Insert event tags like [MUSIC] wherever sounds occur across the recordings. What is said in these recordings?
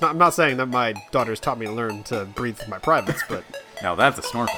Not, I'm not saying that my daughter's taught me to learn to breathe with my privates, but Now that's a snorkel.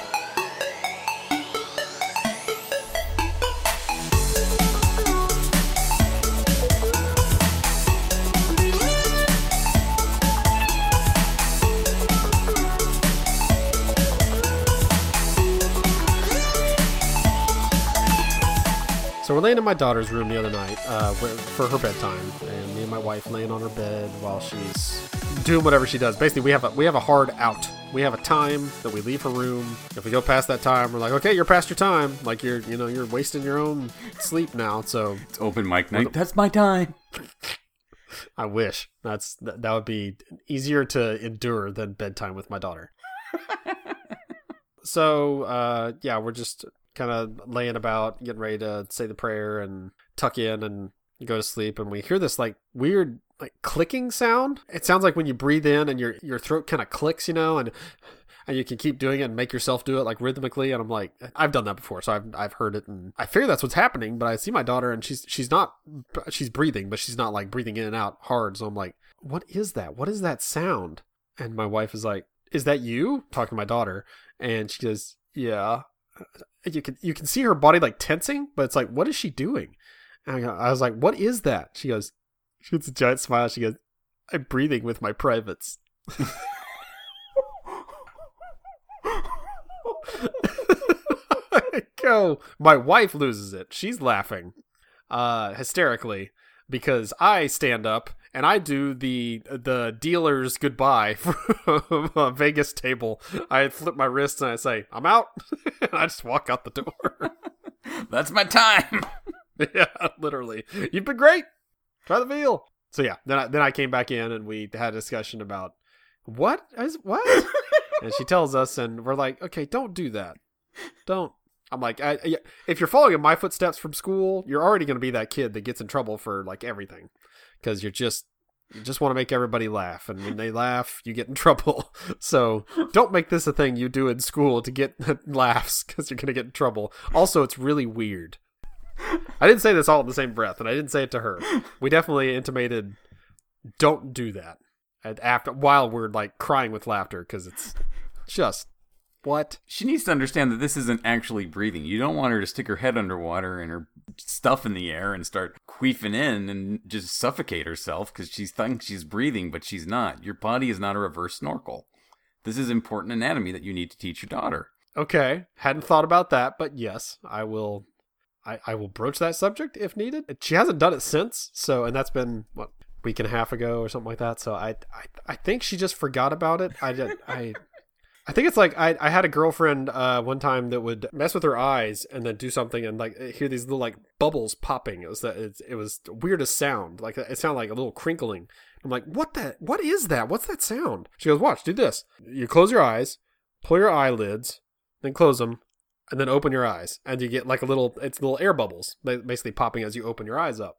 So we're laying in my daughter's room the other night uh, for her bedtime, and me and my wife laying on her bed while she's doing whatever she does. Basically, we have a we have a hard out. We have a time that we leave her room. If we go past that time, we're like, okay, you're past your time. Like you're you know you're wasting your own sleep now. So It's open mic night. That's my time. I wish that's that, that would be easier to endure than bedtime with my daughter. [LAUGHS] so uh, yeah, we're just kind of laying about, getting ready to say the prayer and tuck in and go to sleep, and we hear this like weird like clicking sound. It sounds like when you breathe in and your your throat kind of clicks, you know, and and you can keep doing it and make yourself do it like rhythmically. And I'm like, I've done that before, so I've I've heard it, and I figure that's what's happening. But I see my daughter, and she's she's not she's breathing, but she's not like breathing in and out hard. So I'm like, what is that? What is that sound? And my wife is like, is that you? Talking to my daughter, and she goes, yeah. You can you can see her body like tensing, but it's like, what is she doing? And I, was like, what is that? She goes, she gets a giant smile. She goes, I'm breathing with my privates. [LAUGHS] Go. My wife loses it. She's laughing, uh, hysterically because I stand up and I do the the dealer's goodbye [LAUGHS] from a Vegas table. I flip my wrists and I say, "I'm out," [LAUGHS] and I just walk out the door. [LAUGHS] That's my time. yeah, literally. You've been great. Try the veal. So yeah, then I, then I came back in and we had a discussion about what is what, and she tells us, and we're like, okay, don't do that. Don't. I'm like, I, I- if you're following in my footsteps from school, you're already going to be that kid that gets in trouble for like everything, because you're just you just want to make everybody laugh, and when they laugh, you get in [LAUGHS] trouble. So don't make this a thing you do in school to get laughs, because you're going to get in trouble. Also, it's really weird. I didn't say this all in the same breath, and I didn't say it to her. We definitely intimated, don't do that. And after while we're like crying with laughter because it's just what She needs to understand that this isn't actually breathing. You don't want her to stick her head underwater and her stuff in the air and start queefing in and just suffocate herself because she thinks she's breathing, but she's not. Your body is not a reverse snorkel. This is important anatomy that you need to teach your daughter. Okay, hadn't thought about that, but yes, I will. I, I will broach that subject if needed. She hasn't done it since, so and that's been what week and a half ago or something like that. So I I, I think she just forgot about it. I did I. I think it's like I, I had a girlfriend uh, one time that would mess with her eyes and then do something and like hear these little like bubbles popping. It was that it, it was weirdest sound. Like it sounded like a little crinkling. I'm like, what the what is that? What's that sound? She goes, watch, do this. You close your eyes, pull your eyelids, then close them, and then open your eyes, and you get like a little it's little air bubbles basically popping as you open your eyes up.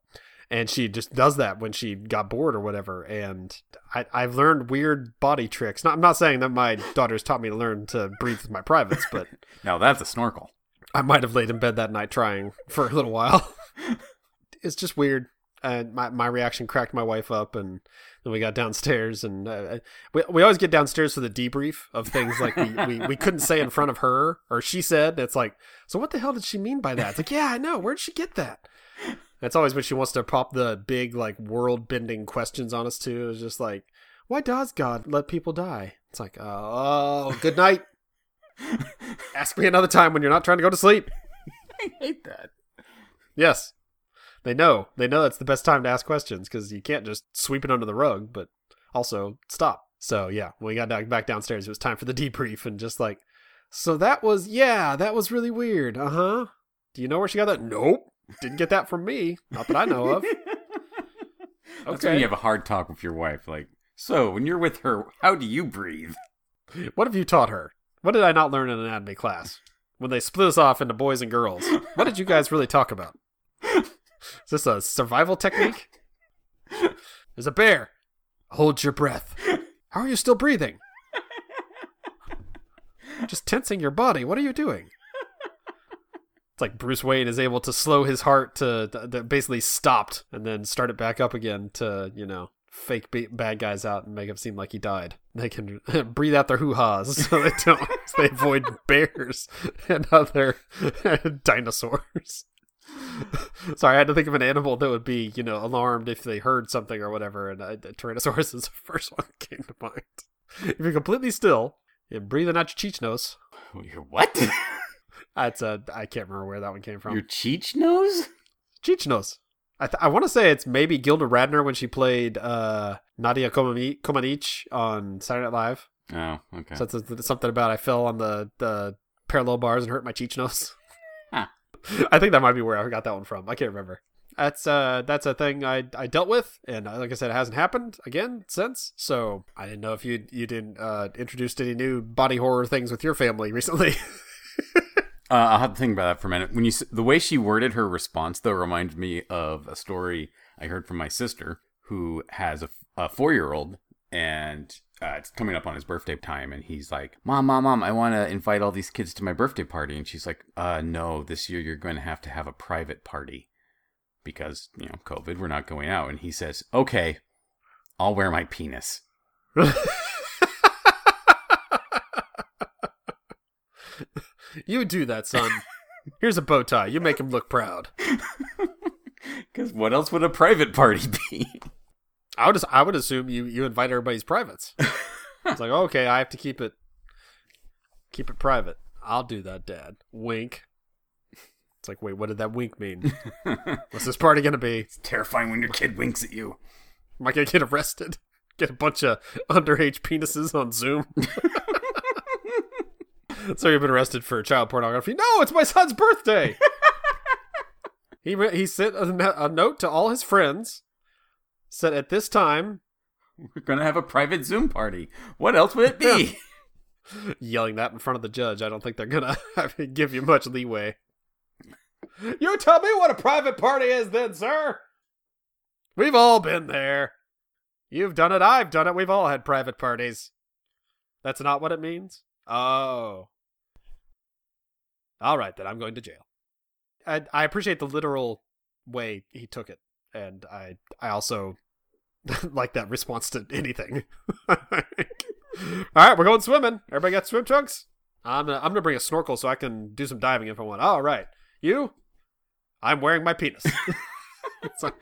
And she just does that when she got bored or whatever. And I, I've learned weird body tricks. Not, I'm not saying that my daughter's taught me to learn to breathe with my privates, but [LAUGHS] Now that's a snorkel. I might have laid in bed that night trying for a little while. [LAUGHS] it's just weird. And my, my reaction cracked my wife up, and then we got downstairs, and uh, we we always get downstairs for the debrief of things like we, we, we couldn't say in front of her, or she said. It's like, so what the hell did she mean by that? It's like, yeah, I know. Where'd she get that? That's always when she wants to pop the big like world bending questions on us too. It's just like, why does God let people die? It's like, oh, good night. [LAUGHS] Ask me another time when you're not trying to go to sleep. [LAUGHS] I hate that. Yes. They know. They know it's the best time to ask questions because you can't just sweep it under the rug, but also stop. So, yeah, when we got back downstairs, it was time for the debrief and just like, so that was, yeah, that was really weird. Uh huh. Do you know where she got that? Nope. Didn't get that from me. Not that I know of. [LAUGHS] That's when Okay. you have a hard talk with your wife. Like, so when you're with her, how do you breathe? What have you taught her? What did I not learn in anatomy class? When they split us off into boys and girls, what did you guys really talk about? Is this a survival technique? There's a bear. Hold your breath. How are you still breathing? Just tensing your body. What are you doing? Like Bruce Wayne is able to slow his heart to, basically stopped and then start it back up again to, you know, fake ba- bad guys out and make him seem like he died. [LAUGHS] They can [LAUGHS] breathe out their hoo ha's [LAUGHS] so they don't so they avoid bears and other dinosaurs. Sorry, I had to think of an animal that would be, you know, alarmed if they heard something or whatever, and uh, Tyrannosaurus is the first one that came to mind. If you're completely still and breathing out your cheech nose, Your what? That's a I can't remember where that one came from. Your cheech nose? Cheech nose. I th- I want to say it's maybe Gilda Radner when she played uh, Nadia Komani- Comaneci on Saturday Night Live. Oh, okay. So it's, something about I fell on the the parallel bars and hurt my cheech nose. Huh. [LAUGHS] I think that might be where I got that one from. I can't remember. That's uh that's a thing I I dealt with, and uh, like I said, it hasn't happened again since. So I didn't know if you you didn't uh introduced any new body horror things with your family recently. [LAUGHS] Uh, I'll have to think about that for a minute. When you the way she worded her response though reminded me of a story I heard from my sister who has a, a four year old and uh, it's coming up on his birthday time and he's like, "Mom, mom, mom, I want to invite all these kids to my birthday party." And she's like, "Uh, no, this year you're going to have to have a private party because you know COVID. We're not going out." And he says, "Okay, I'll wear my penis." [LAUGHS] you do that, son. Here's a bow tie. You make him look proud. [LAUGHS] Because what else would a private party be? I would I would assume you you invite everybody's privates. it's like okay, I have to keep it keep it private. I'll do that, Dad. Wink. It's like, wait, what did that wink mean? [LAUGHS] What's this party gonna be? It's terrifying when your kid winks at you. Am I gonna get arrested? Get a bunch of underage penises on Zoom? [LAUGHS] [LAUGHS] so you've been arrested for child pornography? No, it's my son's birthday. [LAUGHS] he re- he sent a, a note to all his friends. Said at this time, We're gonna have a private Zoom party. What else would it be? [LAUGHS] yelling that in front of the judge. I don't think they're gonna give you much leeway. You tell me what a private party is, then, sir. We've all been there. You've done it. I've done it. We've all had private parties. That's not what it means. Oh. All right, then I'm going to jail. I I appreciate the literal way he took it, and I I also [LAUGHS] like that response to anything. [LAUGHS] All right, we're going swimming. Everybody got swim trunks? I'm gonna, I'm gonna bring a snorkel so I can do some diving if I want. All right, you? I'm wearing my penis. [LAUGHS] Like,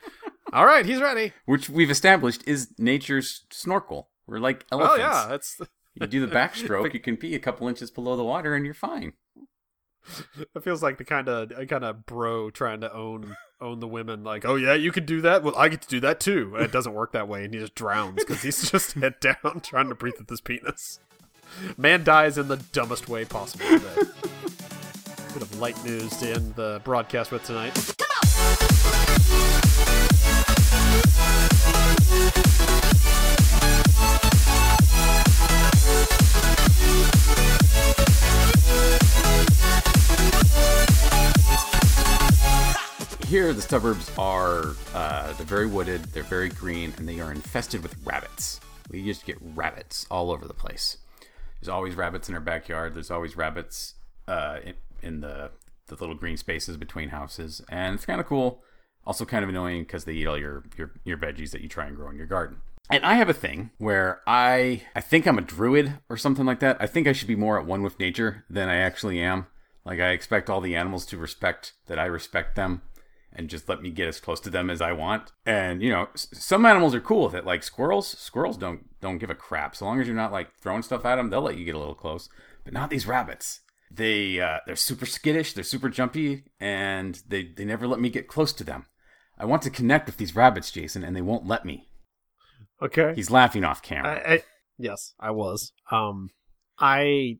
all right, he's ready. Which we've established is nature's snorkel. We're like elephants. Oh yeah, that's You do the backstroke, you can be a couple inches below the water, and you're fine. [LAUGHS] it feels like the kind of kind of bro trying to own own the women. Like, oh yeah, you can do that. Well, I get to do that too. And it doesn't work that way, and he just drowns because he's just [LAUGHS] head down trying to breathe with his penis. Man dies in the dumbest way possible today. [LAUGHS] Bit of light news to end the broadcast with tonight. The suburbs are uh, they're very wooded, they're very green, and they are infested with rabbits. We used to get rabbits all over the place. There's always rabbits in our backyard. There's always rabbits uh, in, in the the little green spaces between houses, and it's kind of cool. Also, kind of annoying because they eat all your, your your veggies that you try and grow in your garden. And I have a thing where I I think I'm a druid or something like that. I think I should be more at one with nature than I actually am. Like I expect all the animals to respect that I respect them and just let me get as close to them as I want. And you know, s- some animals are cool with it. Like squirrels, squirrels don't don't give a crap. So long as you're not like throwing stuff at them, they'll let you get a little close. But not these rabbits. They uh, they're super skittish, they're super jumpy, and they they never let me get close to them. I want to connect with these rabbits, Jason, and they won't let me. Okay. He's laughing off camera. I, I, yes, I was. Um, I,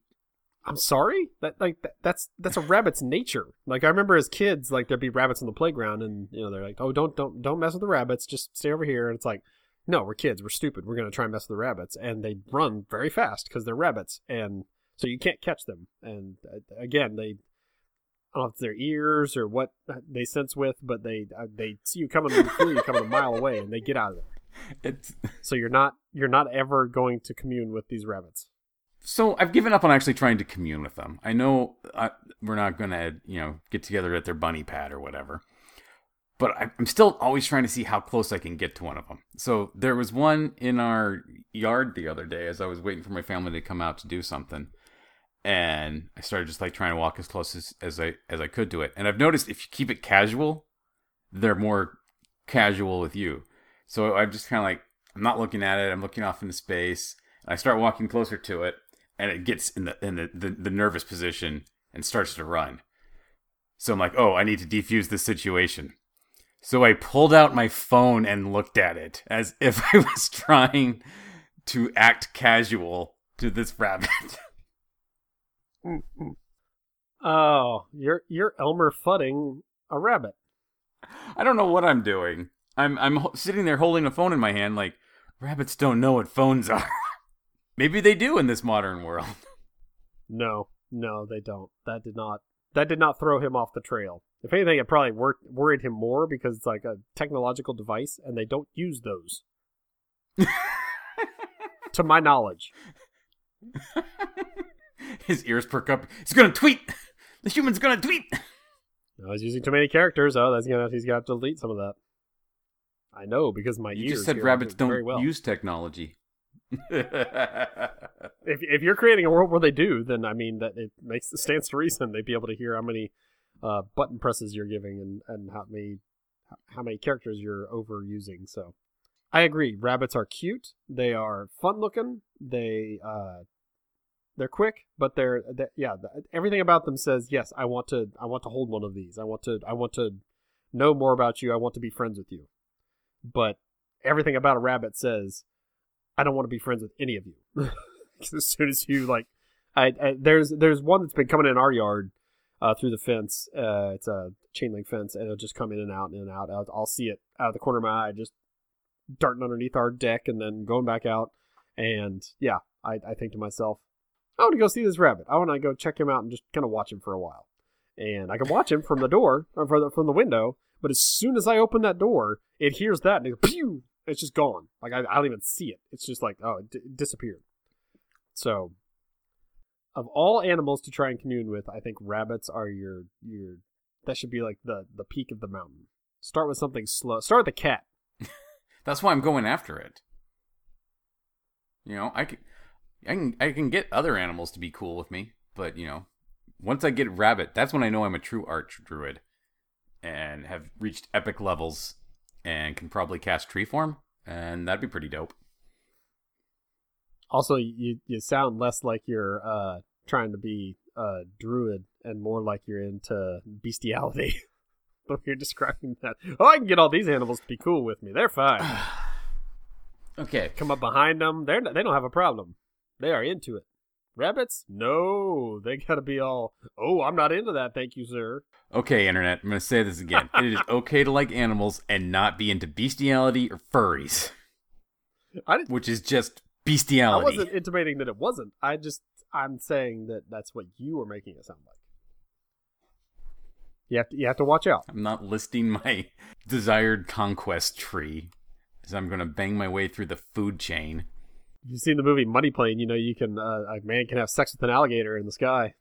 I'm sorry. That like that, that's that's a rabbit's nature. Like I remember as kids, like there'd be rabbits on the playground, and you know they're like, oh, don't don't don't mess with the rabbits. Just stay over here. And it's like, no, we're kids. We're stupid. We're gonna try and mess with the rabbits, and they run very fast because they're rabbits, and so you can't catch them. And uh, again, they. I don't know if it's their ears or what they sense with, but they uh, they see you coming through, you coming a mile away, and they get out of there. [LAUGHS] it's So you're not you're not ever going to commune with these rabbits. So I've given up on actually trying to commune with them. I know uh, we're not gonna you know get together at their bunny pad or whatever, but I- I'm still always trying to see how close I can get to one of them. So there was one in our yard the other day as I was waiting for my family to come out to do something, and I started just like trying to walk as close as, as I as I could to it. And I've noticed if you keep it casual, they're more casual with you. So I'm just kind of like I'm not looking at it. I'm looking off into space. I start walking closer to it, and it gets in the in the, the, the nervous position and starts to run. So I'm like, oh, I need to defuse this situation. So I pulled out my phone and looked at it as [LAUGHS] if I was trying to act casual to this rabbit. [LAUGHS] Oh, you're you're Elmer Fudding a rabbit. I don't know what I'm doing. I'm I'm sitting there holding a phone in my hand like rabbits don't know what phones are. [LAUGHS] Maybe they do in this modern world. [LAUGHS] No, no, they don't. That did not. That did not throw him off the trail. If anything, it probably wor- worried him more because it's like a technological device, and they don't use those, [LAUGHS] to my knowledge. [LAUGHS] His ears perk up. He's gonna tweet. The human's gonna tweet. I was using too many characters. Oh, that's gonna he's gonna have to delete some of that. I know because my ears You ears just said rabbits don't well. use technology. [LAUGHS] If if you're creating a world where they do, then I mean that it makes it stands to reason they'd be able to hear how many uh, button presses you're giving and, and how many how many characters you're overusing. So I agree. Rabbits are cute. They are fun looking. They uh they're quick, but they're, they yeah. th- Everything about them says yes. I want to. I want to hold one of these. I want to. I want to know more about you. I want to be friends with you. But everything about a rabbit says I don't want to be friends with any of you. [LAUGHS] as soon as you like, I, I there's there's one that's been coming in our yard uh, through the fence. Uh, it's a chain link fence, and it'll just come in and out, in and out. I'll, I'll see it out of the corner of my eye, just darting underneath our deck and then going back out. And yeah, I, I think to myself, I want to go see this rabbit. I want to go check him out and just kind of watch him for a while. And I can watch him from the door or from the, from the window. But as soon as I open that door, it hears that and it, pew, it's just gone. Like I, I don't even see it. It's just like oh, it, d- disappeared. So, of all animals to try and commune with, I think rabbits are your your that should be like the the peak of the mountain. Start with something slow. Start with a cat. [LAUGHS] That's why I'm going after it. You know, I can, I can, I can get other animals to be cool with me, but you know, once I get rabbit, that's when I know I'm a true arch druid, and have reached epic levels, and can probably cast tree form, and that'd be pretty dope. Also, you you sound less like you're uh trying to be a druid and more like you're into bestiality. [LAUGHS] but you're describing that. Oh, I can get all these animals to be cool with me. They're fine. [SIGHS] Okay, Come up behind them. They're they don't have a problem. They are into it. Rabbits? No, they gotta be all. Oh, I'm not into that. Thank you, sir. okay, internet. I'm gonna say this again. it is [LAUGHS] okay to like animals and not be into bestiality or furries, I didn't. which is just bestiality. I wasn't intimating that it wasn't. I just I'm saying that that's what you were making it sound like. You have to you have to watch out. I'm not listing [LAUGHS] my desired conquest tree, as I'm gonna bang my way through the food chain. If you've seen the movie Money Plane, you know you can uh, a man can have sex with an alligator in the sky.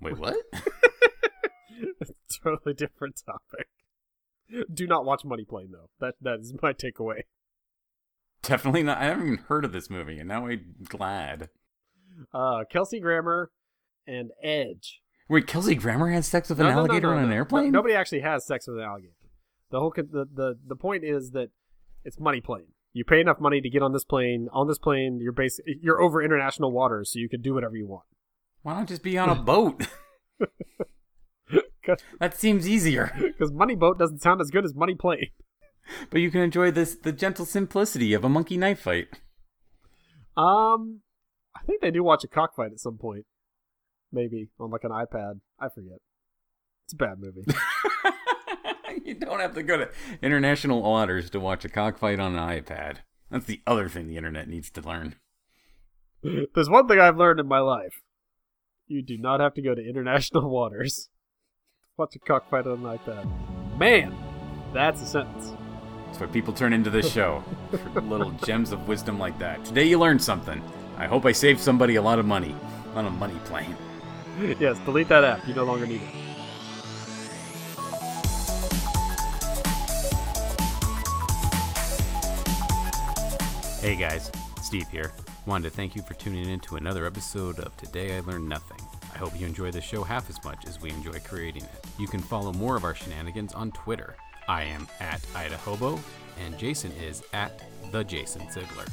Wait, what? [LAUGHS] [LAUGHS] totally different topic. Do not watch Money Plane though. That that is my takeaway. Definitely not. I haven't even heard of this movie, and now I'm glad. Uh, Kelsey Grammer and Edge. Wait, Kelsey Grammer has sex with an No, no, no, alligator no, on an airplane? No- nobody actually has sex with an alligator. The whole the, the the point is that it's money plane. You pay enough money to get on this plane. On this plane, you're basic. You're over international waters, so you can do whatever you want. Why not just be on a boat? [LAUGHS] [LAUGHS] that seems easier. Because money boat doesn't sound as good as money plane. [LAUGHS] But you can enjoy this the gentle simplicity of a monkey knife fight. Um, I think they do watch a cockfight at some point. Maybe on like an iPad. I forget. It's a bad movie. [LAUGHS] you don't have to go to international waters to watch a cockfight on an iPad. That's the other thing the internet needs to learn. There's one thing I've learned in my life. You do not have to go to international [LAUGHS] waters. To watch a cockfight on an iPad. Man, that's a sentence. That's what people turn into this show. for [LAUGHS] little gems of wisdom like that. Today you learned something. I hope I saved somebody a lot of money on a money plane. yes, delete that app. You no longer need it. Hey guys, Steve here. Wanted to thank you for tuning in to another episode of Today I Learned Nothing. I hope you enjoy the show half as much as we enjoy creating it. You can follow more of our shenanigans on Twitter. I am at Idahobo, and Jason is at the Jason Ziegler.